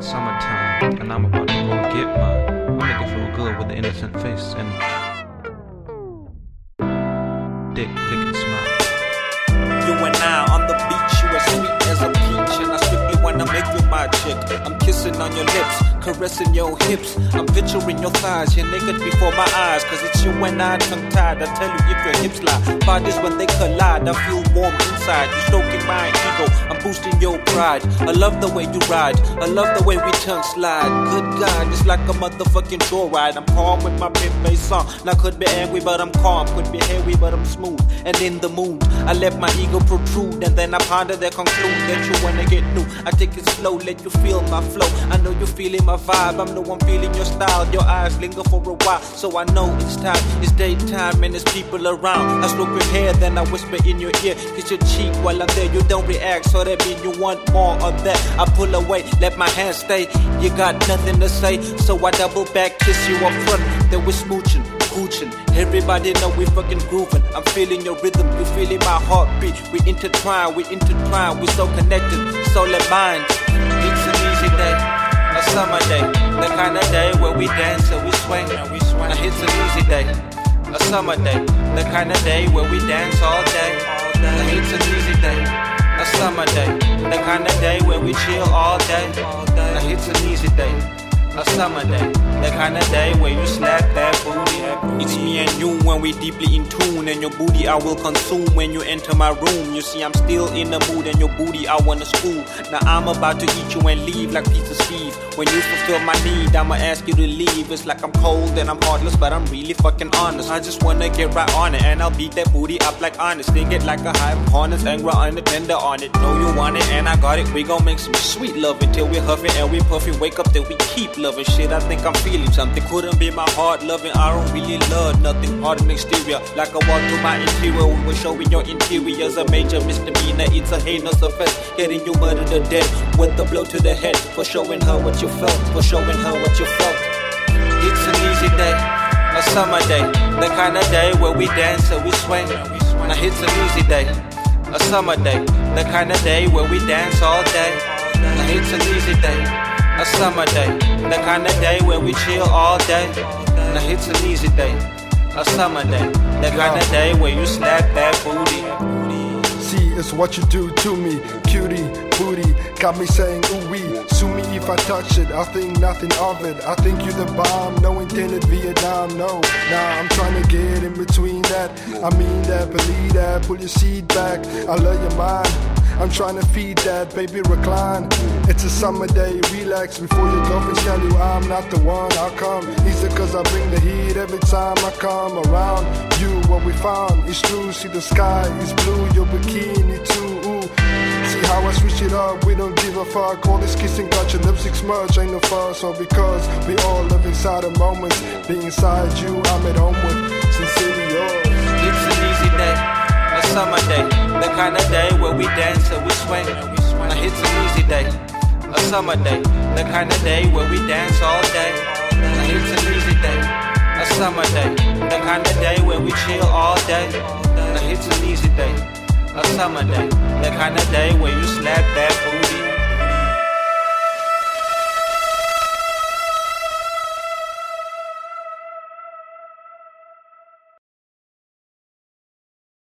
Summertime, and I'm about to go get mine. I make it feel good with an innocent face and dick licking smile. You and I on the beach, you as sweet as a peach, and I strictly wanna make you my chick. I'm kissing on your lips, caressing your hips. I'm picturing your thighs, you're naked before my eyes, cause it's you and I tongue tied. I tell you if your hips lie, bodies when they collide, I feel warm inside. You're stroking my ego, I'm boosting your pride. I love the way you ride, I love the way we tongue slide. Good God, it's like a motherfucking joyride. I'm calm with my pimp bass song. Now could be angry, but I'm calm. Could be hairy, but I'm smooth. And in the mood, I let my ego protrude, and then I ponder that conclude that you wanna get new. I take it slow, let you feel my flow. I know you're feeling my vibe. I'm the one feeling your style. Your eyes linger for a while, so I know it's time. It's daytime and there's people around. I stroke your hair, then I whisper in your ear, kiss your cheek while I'm there. You don't react, so that means you want more of that. I pull away, let my hand stay. You got nothing to say, so I double back, kiss you up front. Then we're smooching. Everybody know we fucking grooving. I'm feeling your rhythm, you feeling my heartbeat. We intertwine, we intertwine, we so connected, soul and mind. It's an easy day, a summer day, the kind of day where we dance and we swing. And we swing. It's an easy day, a summer day, the kind of day where we dance all day. Now it's an easy day, a summer day, the kind of day where we chill all day. Now it's an easy day a summer day. The kind of day where you snap that when we deeply in tune, and your booty I will consume when you enter my room. You see, I'm still in the mood, and your booty I wanna school. Now I'm about to eat you and leave like Peter Steve. When you fulfill my need, I'ma ask you to leave. It's like I'm cold and I'm heartless, but I'm really fucking honest. I just wanna get right on it, and I'll beat that booty up like honest. Sting it like a hive of hornets, angry on it, tender on it. Know you want it, and I got it. We gon' make some sweet love until we're huffing and we puffing. Wake up, then we keep loving shit. I think I'm feeling something. Couldn't be my heart loving. I don't really love nothing. Hard exterior. Like I walk through my interior. We were showing your interior's a major misdemeanor. It's a heinous offense. Getting you murdered to death with a blow to the head. For showing her what you felt. For showing her what you felt. It's an easy day. A summer day. The kind of day where we dance and we swing. Now it's an easy day. A summer day. The kind of day where we dance all day. Now it's an easy day a summer day, the kind of day where we chill all day. Now it's an easy day, a summer day, the kind of day where you slap that booty. See, it's what you do to me, cutie, booty. Got me saying ooh wee. Sue me if I touch it, I think nothing of it. I think you the bomb, no intended Vietnam, no. Nah, I'm trying to get in between that. I mean that, believe that, pull your seat back. I love your mind. I'm trying to feed that, baby, recline. It's a summer day, relax before you go and tell you I'm not the one. I'll come easy cause I bring the heat every time I come around. You, what we found is true. See the sky is blue, your bikini too. Ooh. See how I switch it up, we don't give a fuck. All this kissing, got your lipstick smudge, ain't no fuss. All because we all live inside the moments. Being inside you, I'm at home with sincerely yours. It's an easy day, summer day, the kind of day where we dance and we swing. It's an easy day, a summer day, the kind of day where we dance all day. It's an easy day, a summer day, the kind of day where we chill all day. It's an easy day, a summer day, the kind of day where you slap that.